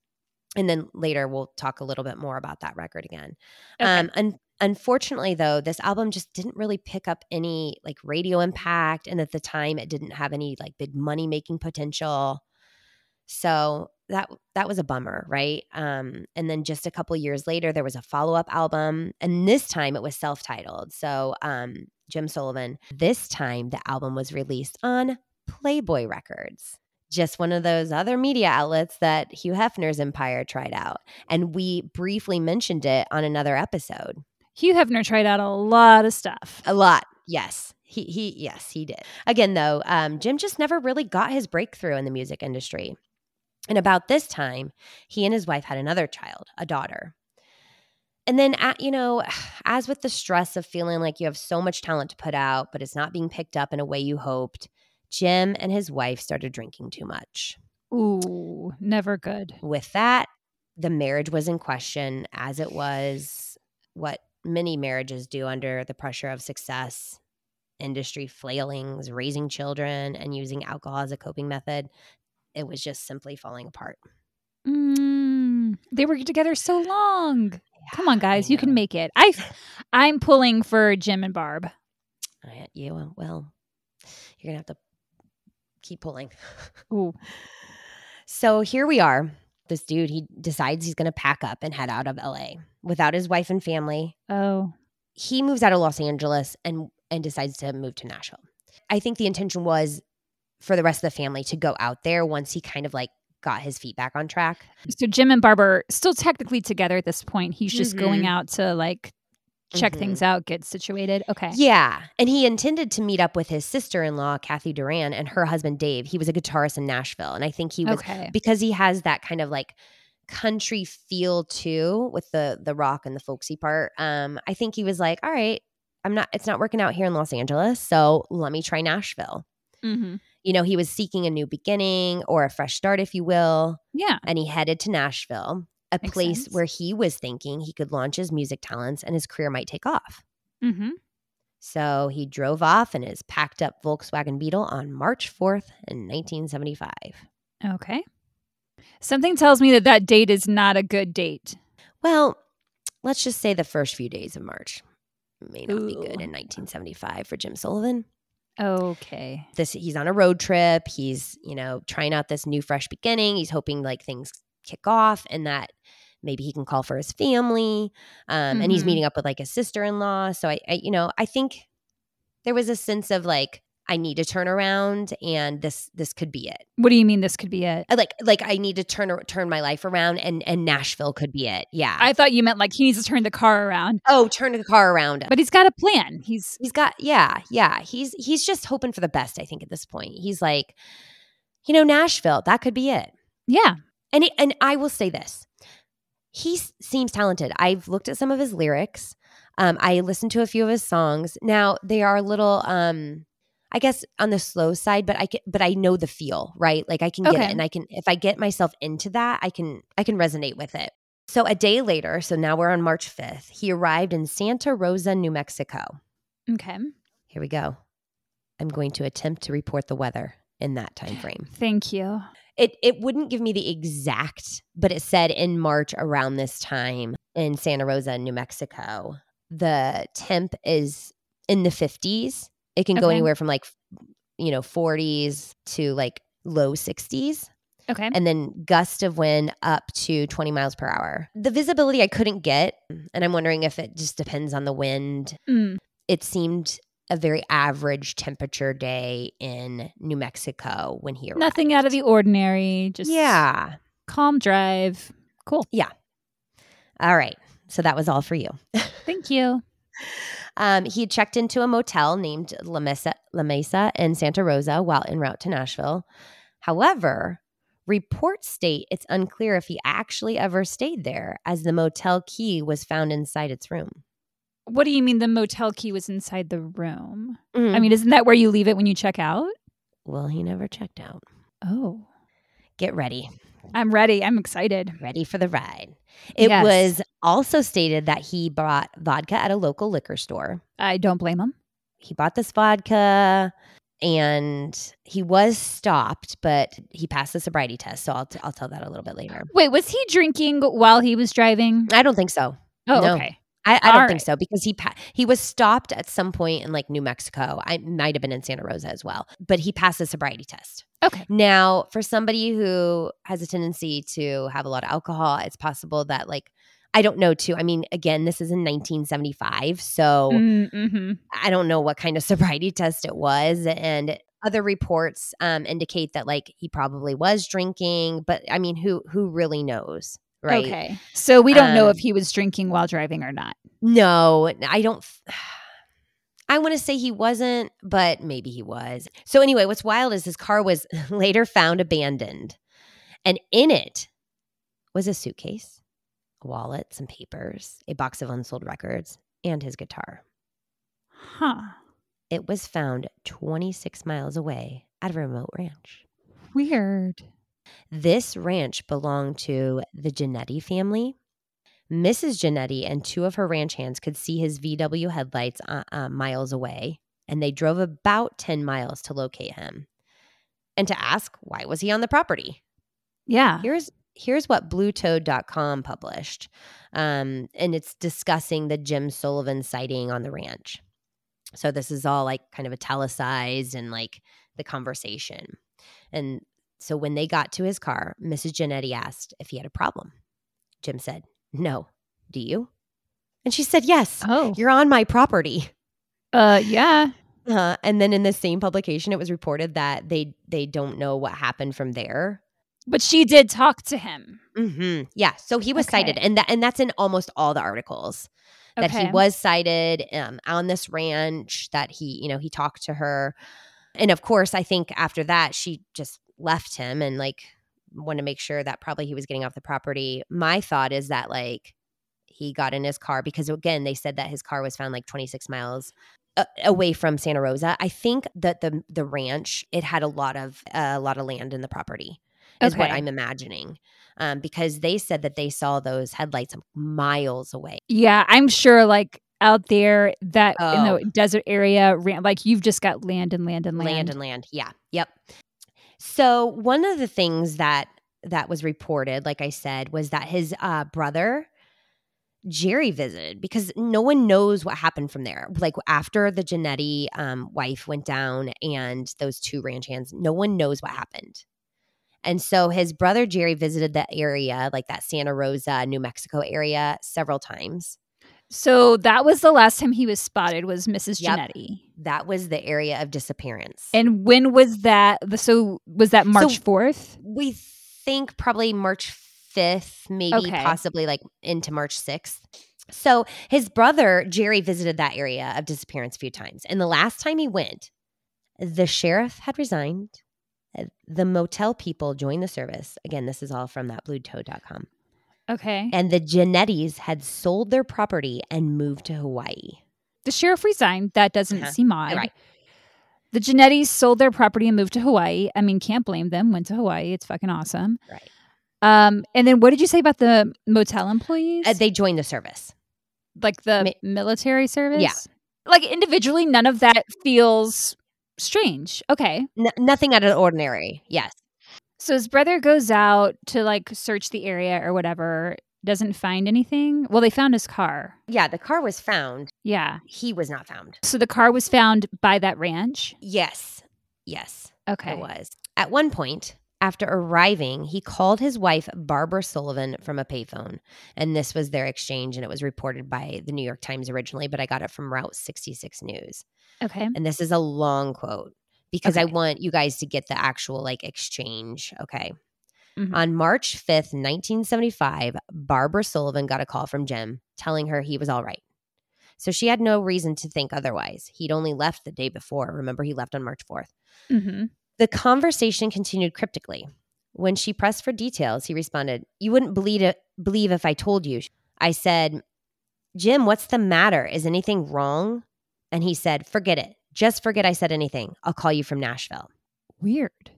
[SPEAKER 1] And then later we'll talk a little bit more about that record again.
[SPEAKER 2] Okay.
[SPEAKER 1] Um, un- unfortunately, though, this album just didn't really pick up any like radio impact, and at the time, it didn't have any like big money making potential. So that that was a bummer, right? Um, and then just a couple years later, there was a follow up album, and this time it was self titled. So um, Jim Sullivan. This time the album was released on Playboy Records. Just one of those other media outlets that Hugh Hefner's empire tried out. And we briefly mentioned it on another episode.
[SPEAKER 2] Hugh Hefner tried out a lot of stuff.
[SPEAKER 1] A lot. Yes. He he yes, he did. Again though, um, Jim just never really got his breakthrough in the music industry. And about this time, he and his wife had another child, a daughter. And then, at, you know, *sighs* as with the stress of feeling like you have so much talent to put out, but it's not being picked up in a way you hoped, Jim and his wife started drinking too much.
[SPEAKER 2] Ooh, never good.
[SPEAKER 1] With that, the marriage was in question, as it was what many marriages do under the pressure of success, industry flailings, raising children, and using alcohol as a coping method. It was just simply falling apart.
[SPEAKER 2] Mm, they were together so long. Come on, guys, you can make it. I, I'm pulling for Jim and Barb.
[SPEAKER 1] I- you well, you're gonna have to keep pulling.
[SPEAKER 2] Ooh,
[SPEAKER 1] So here we are. This dude, he decides he's gonna pack up and head out of LA without his wife and family.
[SPEAKER 2] oh,
[SPEAKER 1] He moves out of Los Angeles and and decides to move to Nashville. I think the intention was for the rest of the family to go out there once he kind of like got his feet back on track.
[SPEAKER 2] so Jim and Barbara still technically together at this point. He's just going
[SPEAKER 1] Mhm.
[SPEAKER 2] out to like check
[SPEAKER 1] Mhm.
[SPEAKER 2] things out, get situated. Okay.
[SPEAKER 1] Yeah. And he intended to meet up with his sister in law, Kathy Duran, and her husband, Dave. He was a guitarist in Nashville. And I think he was,
[SPEAKER 2] Okay.
[SPEAKER 1] because he has that kind of like country feel too with the the rock and the folksy part. Um, I think he was like, all right, I'm not, it's not working out here in Los Angeles. So let me try Nashville.
[SPEAKER 2] hmm
[SPEAKER 1] You know, he was seeking a new beginning or a fresh start, if you will.
[SPEAKER 2] Yeah.
[SPEAKER 1] And he headed to Nashville, a
[SPEAKER 2] Makes
[SPEAKER 1] place
[SPEAKER 2] sense.
[SPEAKER 1] where he was thinking he could launch his music talents and his career might take off.
[SPEAKER 2] hmm
[SPEAKER 1] So he drove off in his packed up Volkswagen Beetle on March 4th in 1975.
[SPEAKER 2] Okay. Something tells me that that date is not a good date.
[SPEAKER 1] Well, let's just say the first few days of March may not be good in 1975 for Jim Sullivan.
[SPEAKER 2] Okay.
[SPEAKER 1] This he's on a road trip. He's, you know, trying out this new fresh beginning. He's hoping like things kick off and that maybe he can call for his family. Um, and he's
[SPEAKER 2] Mhm.
[SPEAKER 1] meeting up with like his sister-in-law. So I, I, you know, I think there was a sense of like I need to turn around and this this could be it.
[SPEAKER 2] What do you mean this could be it?
[SPEAKER 1] Like like I need to turn turn my life around and and Nashville could be it. Yeah.
[SPEAKER 2] I thought you meant like he needs to turn the car around,
[SPEAKER 1] oh, turn the car around.
[SPEAKER 2] but he's got a plan. He's
[SPEAKER 1] he's got yeah, yeah. He's he's just hoping for the best, I think at this point. He's like you know, Nashville, that could be it.
[SPEAKER 2] yeah.
[SPEAKER 1] And he, and I will say this. He s- seems talented. I've looked at some of his lyrics. Um I listened to a few of his songs. Now, they are a little um I guess on the slow side, but I can, but I know the feel, right? Like I can get
[SPEAKER 2] Okay.
[SPEAKER 1] it, and I can if I get myself into that, I can I can resonate with it. So a day later, so now we're on March fifth. He arrived in Santa Rosa, New Mexico.
[SPEAKER 2] Okay.
[SPEAKER 1] Here we go. I'm going to attempt to report the weather in that time frame.
[SPEAKER 2] Thank you.
[SPEAKER 1] It it wouldn't give me the exact, but it said in March around this time in Santa Rosa, New Mexico, the temp is in the 50s. It can go anywhere from like you know 40s to like low 60s
[SPEAKER 2] Okay.
[SPEAKER 1] and then gust of wind up to 20 miles per hour. The visibility I couldn't get, and I'm wondering if it just depends on the wind
[SPEAKER 2] Mm,
[SPEAKER 1] it seemed a very average temperature day in New Mexico when he arrived.
[SPEAKER 2] nothing out of the ordinary. Just
[SPEAKER 1] Yeah.
[SPEAKER 2] calm drive. Cool. Yeah.
[SPEAKER 1] All right. So that was all for you. *laughs*
[SPEAKER 2] Thank you.
[SPEAKER 1] Um, he had checked into a motel named La Mesa, La Mesa in Santa Rosa while en route to Nashville. However, reports state it's unclear if he actually ever stayed there, as the motel key was found inside its room.
[SPEAKER 2] What do you mean the motel key was inside the room? I
[SPEAKER 1] I
[SPEAKER 2] mean, isn't that where you leave it when you check out?
[SPEAKER 1] well, he never checked out.
[SPEAKER 2] Oh,
[SPEAKER 1] Get ready.
[SPEAKER 2] I'm ready. I'm excited.
[SPEAKER 1] ready for the ride. It
[SPEAKER 2] Yes.
[SPEAKER 1] was also stated that he bought vodka at a local liquor store.
[SPEAKER 2] I don't blame him.
[SPEAKER 1] He bought this vodka and he was stopped, but he passed the sobriety test. So I'll, t- I'll tell that a little bit later.
[SPEAKER 2] Wait, was he drinking while he was driving?
[SPEAKER 1] I don't think so.
[SPEAKER 2] Oh,
[SPEAKER 1] No.
[SPEAKER 2] okay.
[SPEAKER 1] I, I don't
[SPEAKER 2] All
[SPEAKER 1] think so because he pa- he was stopped at some point in like New Mexico. I might have been in Santa Rosa as well, but he passed the sobriety test.
[SPEAKER 2] Okay.
[SPEAKER 1] Now, for somebody who has a tendency to have a lot of alcohol, it's possible that like I don't know too. I mean, again, this is in 1975, so
[SPEAKER 2] Mm-hmm.
[SPEAKER 1] I don't know what kind of *laughs* sobriety test it was, and other reports um, indicate that like he probably was drinking, but I mean, who who really knows, right?
[SPEAKER 2] Okay. So we don't know
[SPEAKER 1] Um,
[SPEAKER 2] if he was drinking while driving or not.
[SPEAKER 1] No, I don't. *sighs* I want to say he wasn't, but maybe he was. So, anyway, what's wild is his car was *laughs* later found abandoned. And in it was a suitcase, a wallet, some papers, a box of unsold records, and his guitar.
[SPEAKER 2] Huh.
[SPEAKER 1] It was found 26 miles away at a remote ranch.
[SPEAKER 2] Weird.
[SPEAKER 1] This ranch belonged to the Genetti family, Mrs. Janetti and two of her ranch hands could see his VW headlights uh, uh, miles away, and they drove about 10 miles to locate him and to ask why was he on the property.
[SPEAKER 2] Yeah.
[SPEAKER 1] Here's here's what bluetoad.com published. Um, and it's discussing the Jim Sullivan sighting on the ranch. So this is all like kind of italicized and like the conversation. And so when they got to his car, Mrs. Janetti asked if he had a problem. Jim said, No. Do you? And she said, Yes.
[SPEAKER 2] Oh.
[SPEAKER 1] You're on my property.
[SPEAKER 2] Uh yeah. *laughs*
[SPEAKER 1] Uh, and then in the same publication, it was reported that they they don't know what happened from there.
[SPEAKER 2] But she did talk to him.
[SPEAKER 1] hmm Yeah, so he was
[SPEAKER 2] Okay.
[SPEAKER 1] sighted, and that and that's in almost all the articles that he was sighted um, on this ranch. That he, you know, he talked to her, and of course, I think after that, she just left him and like want to make sure that probably he was getting off the property. My thought is that like he got in his car because again, they said that his car was found like 26 miles uh, away from Santa Rosa. I think that the the ranch it had a lot of uh, a lot of land in the property is what I'm imagining. Um, because they said that they saw those headlights miles away.
[SPEAKER 2] Yeah, I'm sure like out there that in
[SPEAKER 1] Oh.
[SPEAKER 2] the desert area, ran, like you've just got land and land and land.
[SPEAKER 1] Land and land. Yeah. Yep. So one of the things that that was reported, like I said, was that his uh, brother Jerry visited because no one knows what happened from there. Like after the Janetti um, wife went down and those two ranch hands, no one knows what happened. And so his brother Jerry visited that area, like that Santa Rosa, New Mexico area, several times.
[SPEAKER 2] So that was the last time he was spotted was Mrs.
[SPEAKER 1] Yep.
[SPEAKER 2] Janetti.
[SPEAKER 1] That was the area of disappearance.
[SPEAKER 2] And when was that? So was that March 4th?
[SPEAKER 1] we think probably March 5th, maybe
[SPEAKER 2] Okay.
[SPEAKER 1] possibly like into March 6th. So his brother, Jerry, visited that area of disappearance a few times. And the last time he went, the sheriff had resigned. The motel people joined the service. Again, this is all from that bluetoad.com.
[SPEAKER 2] Okay.
[SPEAKER 1] And the Janettis had sold their property and moved to Hawaii.
[SPEAKER 2] The sheriff resigned. That doesn't
[SPEAKER 1] Uh-huh.
[SPEAKER 2] seem odd.
[SPEAKER 1] Right.
[SPEAKER 2] The Janettis sold their property and moved to Hawaii. I mean, can't blame them. Went to Hawaii. It's fucking awesome.
[SPEAKER 1] Right.
[SPEAKER 2] Um, and then what did you say about the motel employees?
[SPEAKER 1] Uh, they joined the service.
[SPEAKER 2] like the
[SPEAKER 1] Ma-
[SPEAKER 2] military service?
[SPEAKER 1] Yeah.
[SPEAKER 2] Like individually, none of that feels strange. Okay.
[SPEAKER 1] N- nothing out of the ordinary. Yes.
[SPEAKER 2] So his brother goes out to like search the area or whatever, doesn't find anything. Well, they found his car.
[SPEAKER 1] Yeah, the car was found.
[SPEAKER 2] Yeah.
[SPEAKER 1] He was not found.
[SPEAKER 2] So the car was found by that ranch.
[SPEAKER 1] Yes. Yes.
[SPEAKER 2] Okay.
[SPEAKER 1] It was. At one point, after arriving, he called his wife, Barbara Sullivan, from a payphone. And this was their exchange, and it was reported by the New York Times originally, but I got it from Route 66 News.
[SPEAKER 2] Okay.
[SPEAKER 1] And this is a long quote because I want you guys to get the actual like exchange. Okay.
[SPEAKER 2] Mhm.
[SPEAKER 1] On March 5th, 1975, Barbara Sullivan got a call from Jim telling her he was all right. So she had no reason to think otherwise. He'd only left the day before. Remember, he left on March 4th.
[SPEAKER 2] Mm-hmm.
[SPEAKER 1] The conversation continued cryptically. When she pressed for details, he responded, You wouldn't believe it, believe if I told you. I said, Jim, what's the matter? Is anything wrong? And he said, Forget it. Just forget I said anything. I'll call you from Nashville.
[SPEAKER 2] Weird.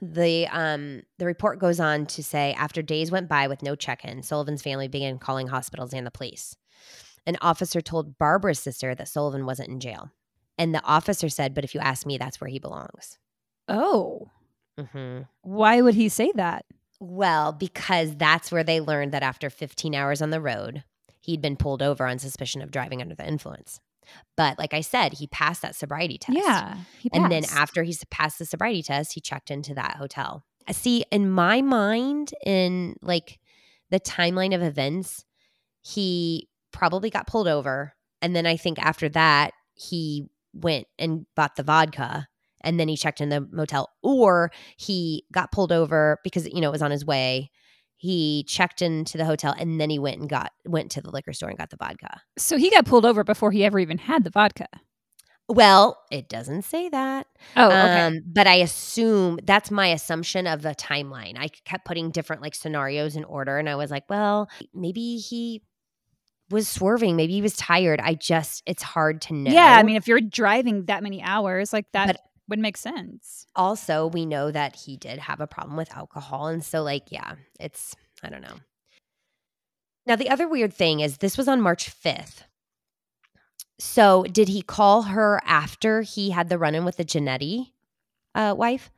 [SPEAKER 1] The um the report goes on to say after days went by with no check-in, Sullivan's family began calling hospitals and the police. An officer told Barbara's sister that Sullivan wasn't in jail. And the officer said, "But if you ask me, that's where he belongs."
[SPEAKER 2] Oh.
[SPEAKER 1] Mm-hmm.
[SPEAKER 2] Why would he say that?
[SPEAKER 1] Well, because that's where they learned that after 15 hours on the road, he'd been pulled over on suspicion of driving under the influence. But like I said, he passed that sobriety test.
[SPEAKER 2] Yeah.
[SPEAKER 1] And then after he passed the sobriety test, he checked into that hotel. Uh, See, in my mind, in like the timeline of events, he probably got pulled over. And then I think after that, he went and bought the vodka and then he checked in the motel. Or he got pulled over because, you know, it was on his way. He checked into the hotel and then he went and got went to the liquor store and got the vodka.
[SPEAKER 2] So he got pulled over before he ever even had the vodka.
[SPEAKER 1] Well, it doesn't say that.
[SPEAKER 2] Oh, okay.
[SPEAKER 1] Um, but I assume that's my assumption of the timeline. I kept putting different like scenarios in order, and I was like, well, maybe he was swerving, maybe he was tired. I just, it's hard to know.
[SPEAKER 2] Yeah, I mean, if you're driving that many hours, like that
[SPEAKER 1] But-
[SPEAKER 2] would make sense.
[SPEAKER 1] also we know that he did have a problem with alcohol, and so like, yeah, it's I don't know. Now, the other weird thing is this was on March 5th. So, did he call her after he had the run in with the Janetti uh, wife?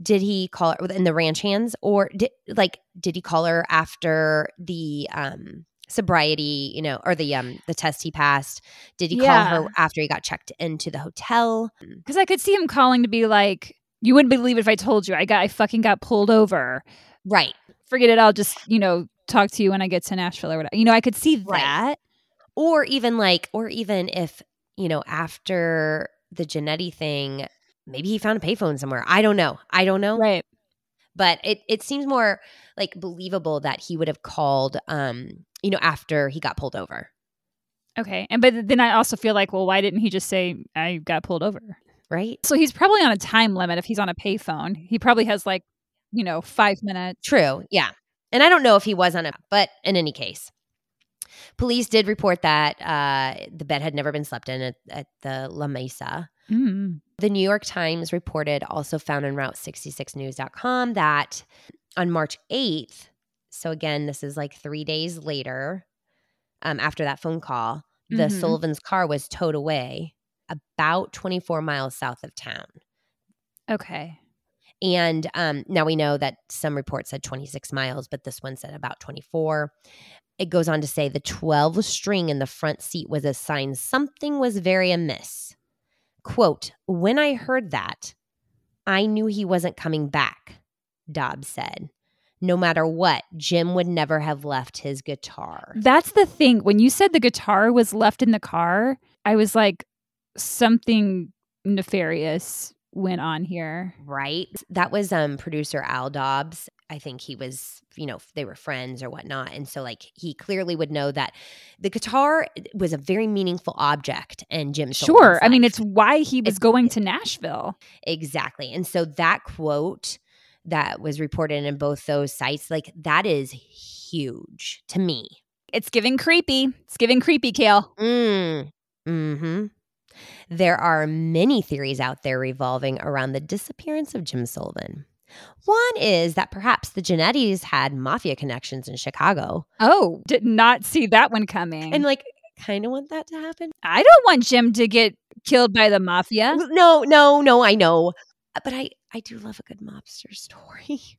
[SPEAKER 1] Did he call her in the ranch hands, or did like did he call her after the um, sobriety, you know, or the um the test he passed? Did he
[SPEAKER 2] Yeah.
[SPEAKER 1] call her after he got checked into the hotel?
[SPEAKER 2] Because I could see him calling to be like, "You wouldn't believe it if I told you. I got, I fucking got pulled over.
[SPEAKER 1] Right.
[SPEAKER 2] Forget it. I'll just, you know, talk to you when I get to Nashville or whatever. You know, I could see
[SPEAKER 1] Right.
[SPEAKER 2] that.
[SPEAKER 1] Or even like, or even if, you know, after the Janetti thing, maybe he found a payphone somewhere. I don't know. I don't know.
[SPEAKER 2] Right.
[SPEAKER 1] But it, it seems more like believable that he would have called, um, you know, after he got pulled over.
[SPEAKER 2] Okay. And but then I also feel like, well, why didn't he just say I got pulled over?
[SPEAKER 1] Right.
[SPEAKER 2] So he's probably on a time limit if he's on a payphone. He probably has like, you know, five minutes.
[SPEAKER 1] True. Yeah. And I don't know if he was on it, but in any case, police did report that uh, the bed had never been slept in at, at the La Mesa.
[SPEAKER 2] Mm.
[SPEAKER 1] The New York Times reported, also found on Route66News.com, that on March 8th, so again, this is like three days later um, after that phone call, the
[SPEAKER 2] Mhm.
[SPEAKER 1] Sullivan's car was towed away about 24 miles south of town.
[SPEAKER 2] Okay.
[SPEAKER 1] And um, now we know that some reports said 26 miles, but this one said about 24. It goes on to say the 12 string in the front seat was a sign something was very amiss. Quote, when I heard that, I knew he wasn't coming back, Dobbs said. No matter what, Jim would never have left his guitar.
[SPEAKER 2] That's the thing. When you said the guitar was left in the car, I was like, something nefarious went on here.
[SPEAKER 1] right that was um producer al dobbs i think he was you know they were friends or whatnot and so like he clearly would know that the guitar was a very meaningful object and jim
[SPEAKER 2] Sure. I mean, it's why he was
[SPEAKER 1] It's-
[SPEAKER 2] going to Nashville.
[SPEAKER 1] exactly and so that quote that was reported in both those sites like that is huge to me
[SPEAKER 2] It's giving creepy. It's giving creepy, Kail.
[SPEAKER 1] mm. hmm there are many theories out there revolving around the disappearance of jim sullivan one is that perhaps the Janettis had mafia connections in Chicago.
[SPEAKER 2] Oh, did not see that one coming.
[SPEAKER 1] And like kind of want that to happen.
[SPEAKER 2] I don't want Jim to get killed by the mafia.
[SPEAKER 1] No, no, no, I know. But I I do love a good mobster story. *laughs*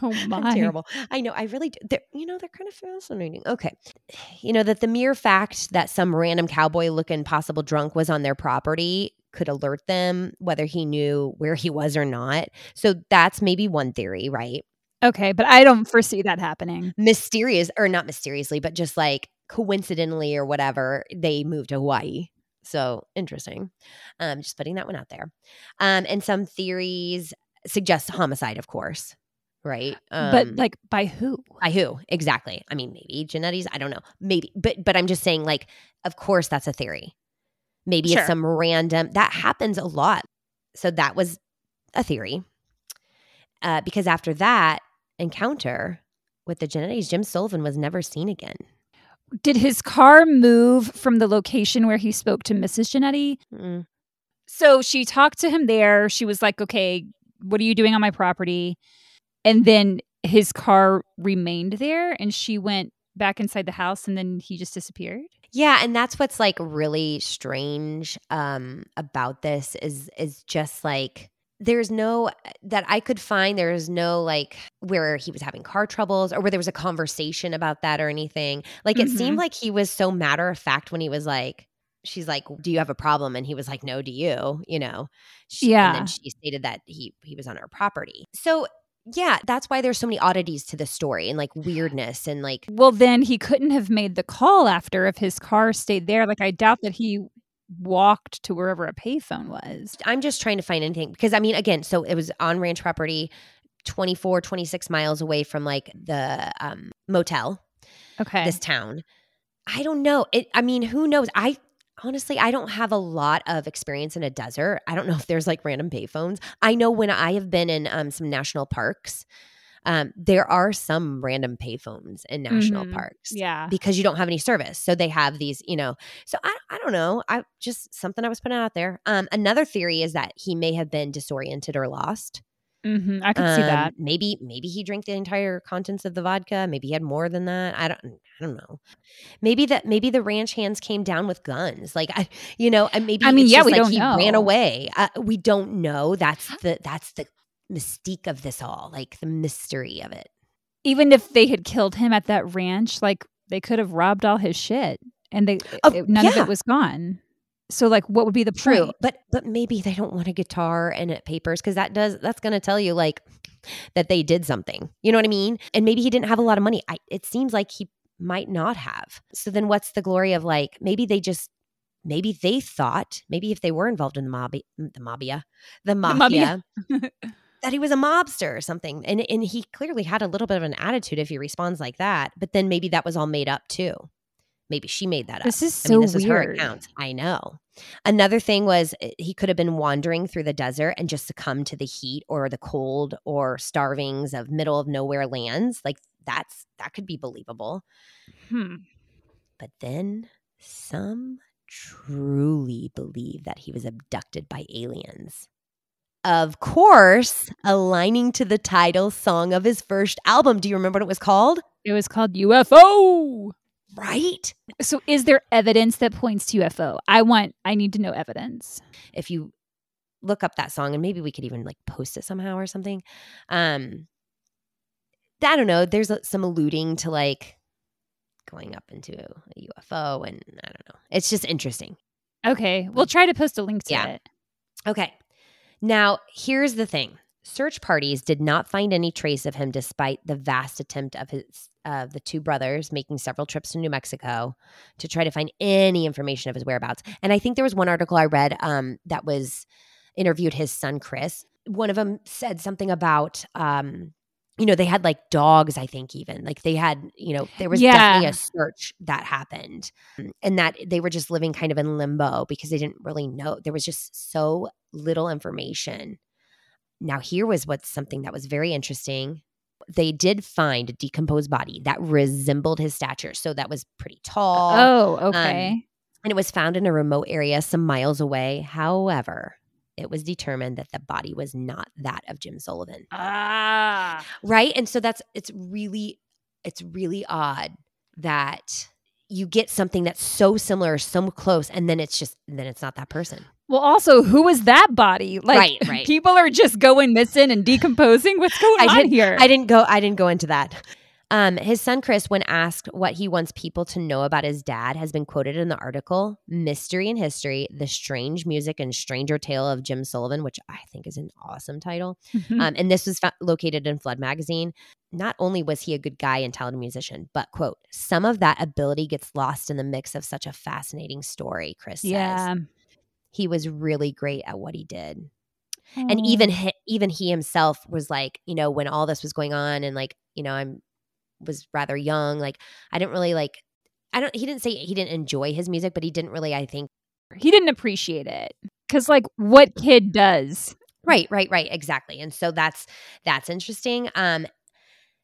[SPEAKER 2] Oh *laughs*
[SPEAKER 1] I'm terrible. I know. I really do. They're, you know, they're kind of fascinating. Okay. *sighs* You know, that the mere fact that some random cowboy looking possible drunk was on their property could alert them whether he knew where he was or not. So that's maybe one theory, right?
[SPEAKER 2] Okay, but I don't foresee that happening.
[SPEAKER 1] Mysterious, or not mysteriously, but just like coincidentally or whatever, they moved to Hawaii. So interesting. Um, just putting that one out there. Um, and some theories suggest homicide, of course. Right. Um,
[SPEAKER 2] but like by who?
[SPEAKER 1] by who exactly? I mean, maybe Janetti's. I don't know. Maybe, but but I'm just saying, like, of course, that's a theory. Maybe
[SPEAKER 2] Sure.
[SPEAKER 1] it's some random that happens a lot. So that was a theory. Uh, because after that encounter with the Janettis, Jim Sullivan was never seen again.
[SPEAKER 2] Did his car move from the location where he spoke to Mrs. Janetti?
[SPEAKER 1] Mm.
[SPEAKER 2] So she talked to him there. She was like, okay, what are you doing on my property? And then his car remained there and she went back inside the house and then he just disappeared.
[SPEAKER 1] Yeah, and that's what's like really strange um about this is is just like there's no that I could find there's no like where he was having car troubles or where there was a conversation about that or anything. Like it
[SPEAKER 2] Mhm.
[SPEAKER 1] seemed like he was so matter of fact when he was like she's like do you have a problem and he was like no do you, you know. She, and then she stated that he he was on her property. So yeah, that's why there's so many oddities to the story and like weirdness and like
[SPEAKER 2] Well, then he couldn't have made the call after if his car stayed there. Like, I doubt that he walked to wherever a payphone was.
[SPEAKER 1] I'm just trying to find anything because I mean, again, so it was on ranch property, 24, 26 miles away from like the um, motel,
[SPEAKER 2] Okay.
[SPEAKER 1] this town. I don't know. It, I mean, who knows? I honestly, I don't have a lot of experience in a desert. I don't know if there's like random payphones. I know when I have been in um, some national parks, um, there are some random payphones in national
[SPEAKER 2] Mhm.
[SPEAKER 1] parks
[SPEAKER 2] yeah.
[SPEAKER 1] because you don't have any service. So they have these, you know. So I, I don't know. I just something I was putting out there. Um, another theory is that he may have been disoriented or lost.
[SPEAKER 2] hmm I could see
[SPEAKER 1] Um,
[SPEAKER 2] that.
[SPEAKER 1] Maybe maybe he drank the entire contents of the vodka. Maybe he had more than that. I don't I don't know. Maybe that maybe the ranch hands came down with guns. Like I you know, and maybe
[SPEAKER 2] I mean, yeah,
[SPEAKER 1] just
[SPEAKER 2] we
[SPEAKER 1] like
[SPEAKER 2] don't
[SPEAKER 1] he ran away. Uh, we don't know. That's the that's the mystique of this all. Like the mystery of it.
[SPEAKER 2] Even if they had killed him at that ranch, like they could have robbed all his shit, and they
[SPEAKER 1] Oh,
[SPEAKER 2] it- none of it was gone. So, like, what would be the
[SPEAKER 1] True,
[SPEAKER 2] point?
[SPEAKER 1] but but maybe they don't want a guitar and it papers because that does that's going to tell you like that they did something. You know what I mean? And maybe he didn't have a lot of money. I, it seems like he might not have. So then, what's the glory of like maybe they just maybe they thought maybe if they were involved in the mob the mafia the mafia.
[SPEAKER 2] mafia.
[SPEAKER 1] That he was a mobster or something, and and he clearly had a little bit of an attitude if he responds like that. But then maybe that was all made up too. Maybe she made that up.
[SPEAKER 2] This is
[SPEAKER 1] I mean,
[SPEAKER 2] so
[SPEAKER 1] this is her
[SPEAKER 2] weird.
[SPEAKER 1] account. I know. Another thing was uh, he could have been wandering through the desert and just succumbed to the heat or the cold or starvings of middle of nowhere lands. Like that's that could be believable.
[SPEAKER 2] Hmm.
[SPEAKER 1] But then some truly believe that he was abducted by aliens. Of course, aligning to the title song of his first album. Do you remember what it was called?
[SPEAKER 2] It was called UFO.
[SPEAKER 1] Right.
[SPEAKER 2] So, is there evidence that points to UFO? I want. I need to know evidence.
[SPEAKER 1] if you look up that song and maybe we could even like post it somehow or something um i don't know there's some alluding to like going up into a ufo and i don't know it's just interesting
[SPEAKER 2] Okay, we'll try to post a link to
[SPEAKER 1] Yeah.
[SPEAKER 2] it.
[SPEAKER 1] okay now here's the thing. Search parties did not find any trace of him despite the vast attempt of his of the two brothers making several trips to new mexico to try to find any information of his whereabouts. And i think there was one article i read um, that was interviewed his son chris. One of them said something about um, you know they had like dogs i think even. Like they had you know there was
[SPEAKER 2] Yeah.
[SPEAKER 1] definitely a search that happened. And that they were just living kind of in limbo because they didn't really know. There was just so little information. Now here was what's something that was very interesting. They did find a decomposed body that resembled his stature so that was pretty tall
[SPEAKER 2] Oh, okay.
[SPEAKER 1] and it was found in a remote area some miles away. However it was determined that the body was not that of jim sullivan.
[SPEAKER 2] Ah.
[SPEAKER 1] right? And so that's it's really it's really odd that you get something that's so similar so close and then it's just then it's not that person
[SPEAKER 2] Well, also, who is that body? Like,
[SPEAKER 1] Right, *laughs* right.
[SPEAKER 2] people are just going missing and decomposing. What's going
[SPEAKER 1] I
[SPEAKER 2] on
[SPEAKER 1] didn't-
[SPEAKER 2] here?
[SPEAKER 1] i didn't go i didn't go into that um, his son chris when asked what he wants people to know about his dad has been quoted in the article mystery and history the strange music and stranger tale of jim sullivan which i think is an awesome title
[SPEAKER 2] Mhm.
[SPEAKER 1] Um, and this was fa- located in Flood magazine. Not only was he a good guy and talented musician, but quote, some of that ability gets lost in the mix of such a fascinating story, Chris says.
[SPEAKER 2] yeah.
[SPEAKER 1] He was really great at what he did. And even he, even he himself was like, you know, when all this was going on and like, you know, I'm was rather young, like I didn't really like I don't he didn't say he didn't enjoy his music, but he didn't really I think
[SPEAKER 2] he didn't appreciate it because, like, what kid does?
[SPEAKER 1] Right, right, right, exactly. And so that's that's interesting. Um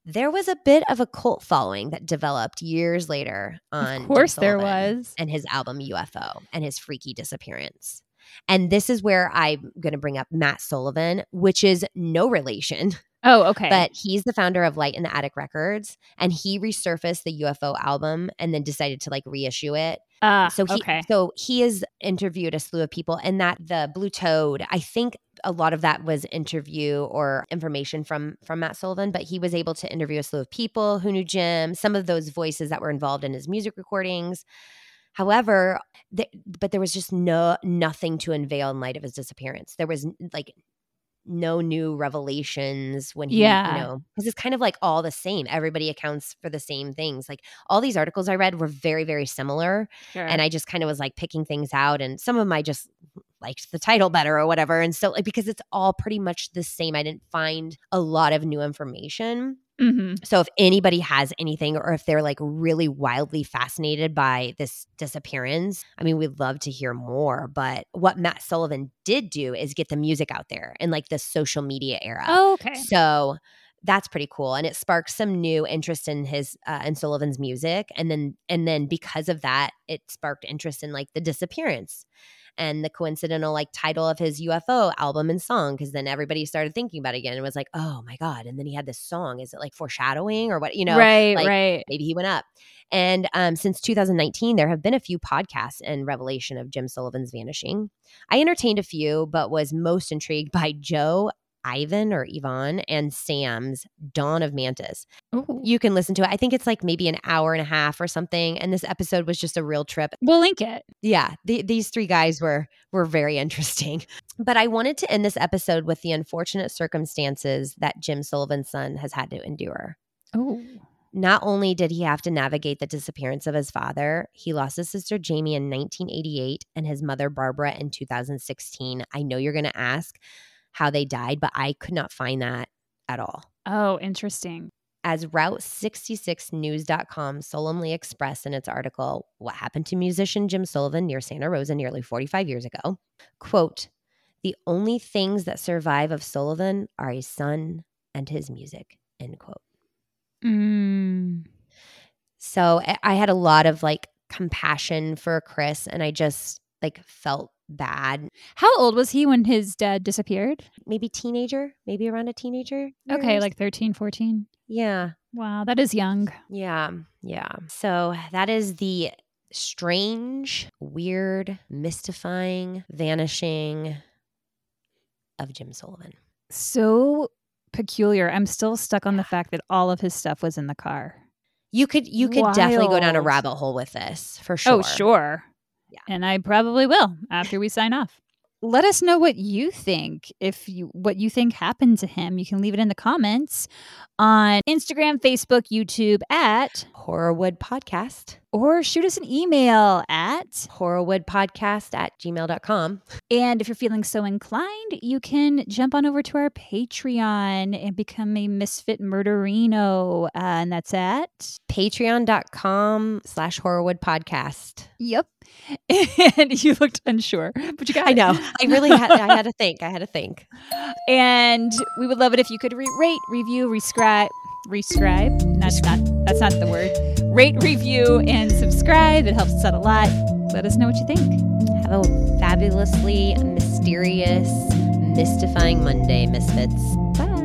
[SPEAKER 1] there was a bit of a cult following that developed years later on
[SPEAKER 2] Of course, there was.
[SPEAKER 1] and his album UFO and his freaky disappearance. And this is where I'm going to bring up Matt Sullivan, which is no relation,
[SPEAKER 2] Oh, okay.
[SPEAKER 1] but he's the founder of Light in the Attic Records and he resurfaced the UFO album and then decided to like reissue it
[SPEAKER 2] Ah,
[SPEAKER 1] so he
[SPEAKER 2] okay.
[SPEAKER 1] so he has interviewed a slew of people and that the blue toad i think a lot of that was interview or information from from matt sullivan but he was able to interview a slew of people who knew jim some of those voices that were involved in his music recordings however th- but there was just no nothing to unveil in light of his disappearance there was like no new revelations when he
[SPEAKER 2] Yeah.
[SPEAKER 1] you know because it's kind of like all the same everybody accounts for the same things like all these articles i read were very very similar
[SPEAKER 2] Sure.
[SPEAKER 1] and I just kind of was like picking things out, and some of them I just liked the title better or whatever. And so, like, because it's all pretty much the same, I didn't find a lot of new information.
[SPEAKER 2] Hmm
[SPEAKER 1] So, if anybody has anything, or if they're like really wildly fascinated by this disappearance, I mean, we'd love to hear more. But what Matt Sullivan did do is get the music out there in like the social media era.
[SPEAKER 2] Oh, okay.
[SPEAKER 1] So that's pretty cool, and it sparked some new interest in his uh, in Sullivan's music, and then and then because of that, it sparked interest in like the disappearance, and the coincidental like title of his UFO album and song. Cause then everybody started thinking about it again and was like, oh my God. And then he had this song. Is it like foreshadowing or what? You know,
[SPEAKER 2] right,
[SPEAKER 1] like,
[SPEAKER 2] right.
[SPEAKER 1] maybe he went up. And um, since 2019, there have been a few podcasts and revelation of Jim Sullivan's vanishing. I entertained a few, but was most intrigued by Joe Ivan or Yvonne and Sam's Dawn of Mantis.
[SPEAKER 2] Ooh.
[SPEAKER 1] You can listen to it. I think it's like maybe an hour and a half or something. And this episode was just a real trip.
[SPEAKER 2] We'll link it.
[SPEAKER 1] Yeah, the, these three guys were were very interesting. *laughs* But I wanted to end this episode with the unfortunate circumstances that Jim Sullivan's son has had to endure.
[SPEAKER 2] Oh.
[SPEAKER 1] Not only did he have to navigate the disappearance of his father, he lost his sister Jamie in 1988 and his mother Barbara in 2016. I know you're going to ask how they died, but I could not find that at all.
[SPEAKER 2] Oh, interesting.
[SPEAKER 1] As Route66News.com solemnly expressed in its article, What Happened to Musician Jim Sullivan near Santa Rosa nearly 45 years ago, quote, the only things that survive of Sullivan are his son and his music, end quote.
[SPEAKER 2] Mm.
[SPEAKER 1] So I- I had a lot of like compassion for Chris and I just like felt bad.
[SPEAKER 2] How old was he when his dad disappeared?
[SPEAKER 1] Maybe teenager, maybe around a teenager.
[SPEAKER 2] Okay, like 13, 14.
[SPEAKER 1] yeah.
[SPEAKER 2] Wow, that is young.
[SPEAKER 1] Yeah, yeah. So that is the strange, weird, mystifying vanishing of Jim Sullivan.
[SPEAKER 2] So peculiar. I'm still stuck on the fact that all of his stuff was in the car.
[SPEAKER 1] You could you could definitely go down a rabbit hole with this for sure.
[SPEAKER 2] Oh, sure.
[SPEAKER 1] Yeah.
[SPEAKER 2] And I probably will after we sign off. Let us know what you think. If you what you think happened to him, you can leave it in the comments on Instagram, Facebook, YouTube at
[SPEAKER 1] Horrorwood Podcast.
[SPEAKER 2] Or shoot us an email at
[SPEAKER 1] Horrorwoodpodcast at gmail.com.
[SPEAKER 2] And if you're feeling so inclined, you can jump on over to our Patreon and become a Misfit Murderino. Uh, and that's at,
[SPEAKER 1] Patreon.com slash Horrorwood Podcast.
[SPEAKER 2] yep. *laughs* And you looked unsure, but you got
[SPEAKER 1] I know. I really had I had to *laughs* think. I had to think.
[SPEAKER 2] And we would love it if you could re- rate, review, rescribe, rescribe. That's not that's not the word. Rate, review, and subscribe. It helps us out a lot. Let us know what you think.
[SPEAKER 1] Have a fabulously mysterious, mystifying Monday, Misfits.
[SPEAKER 2] Bye.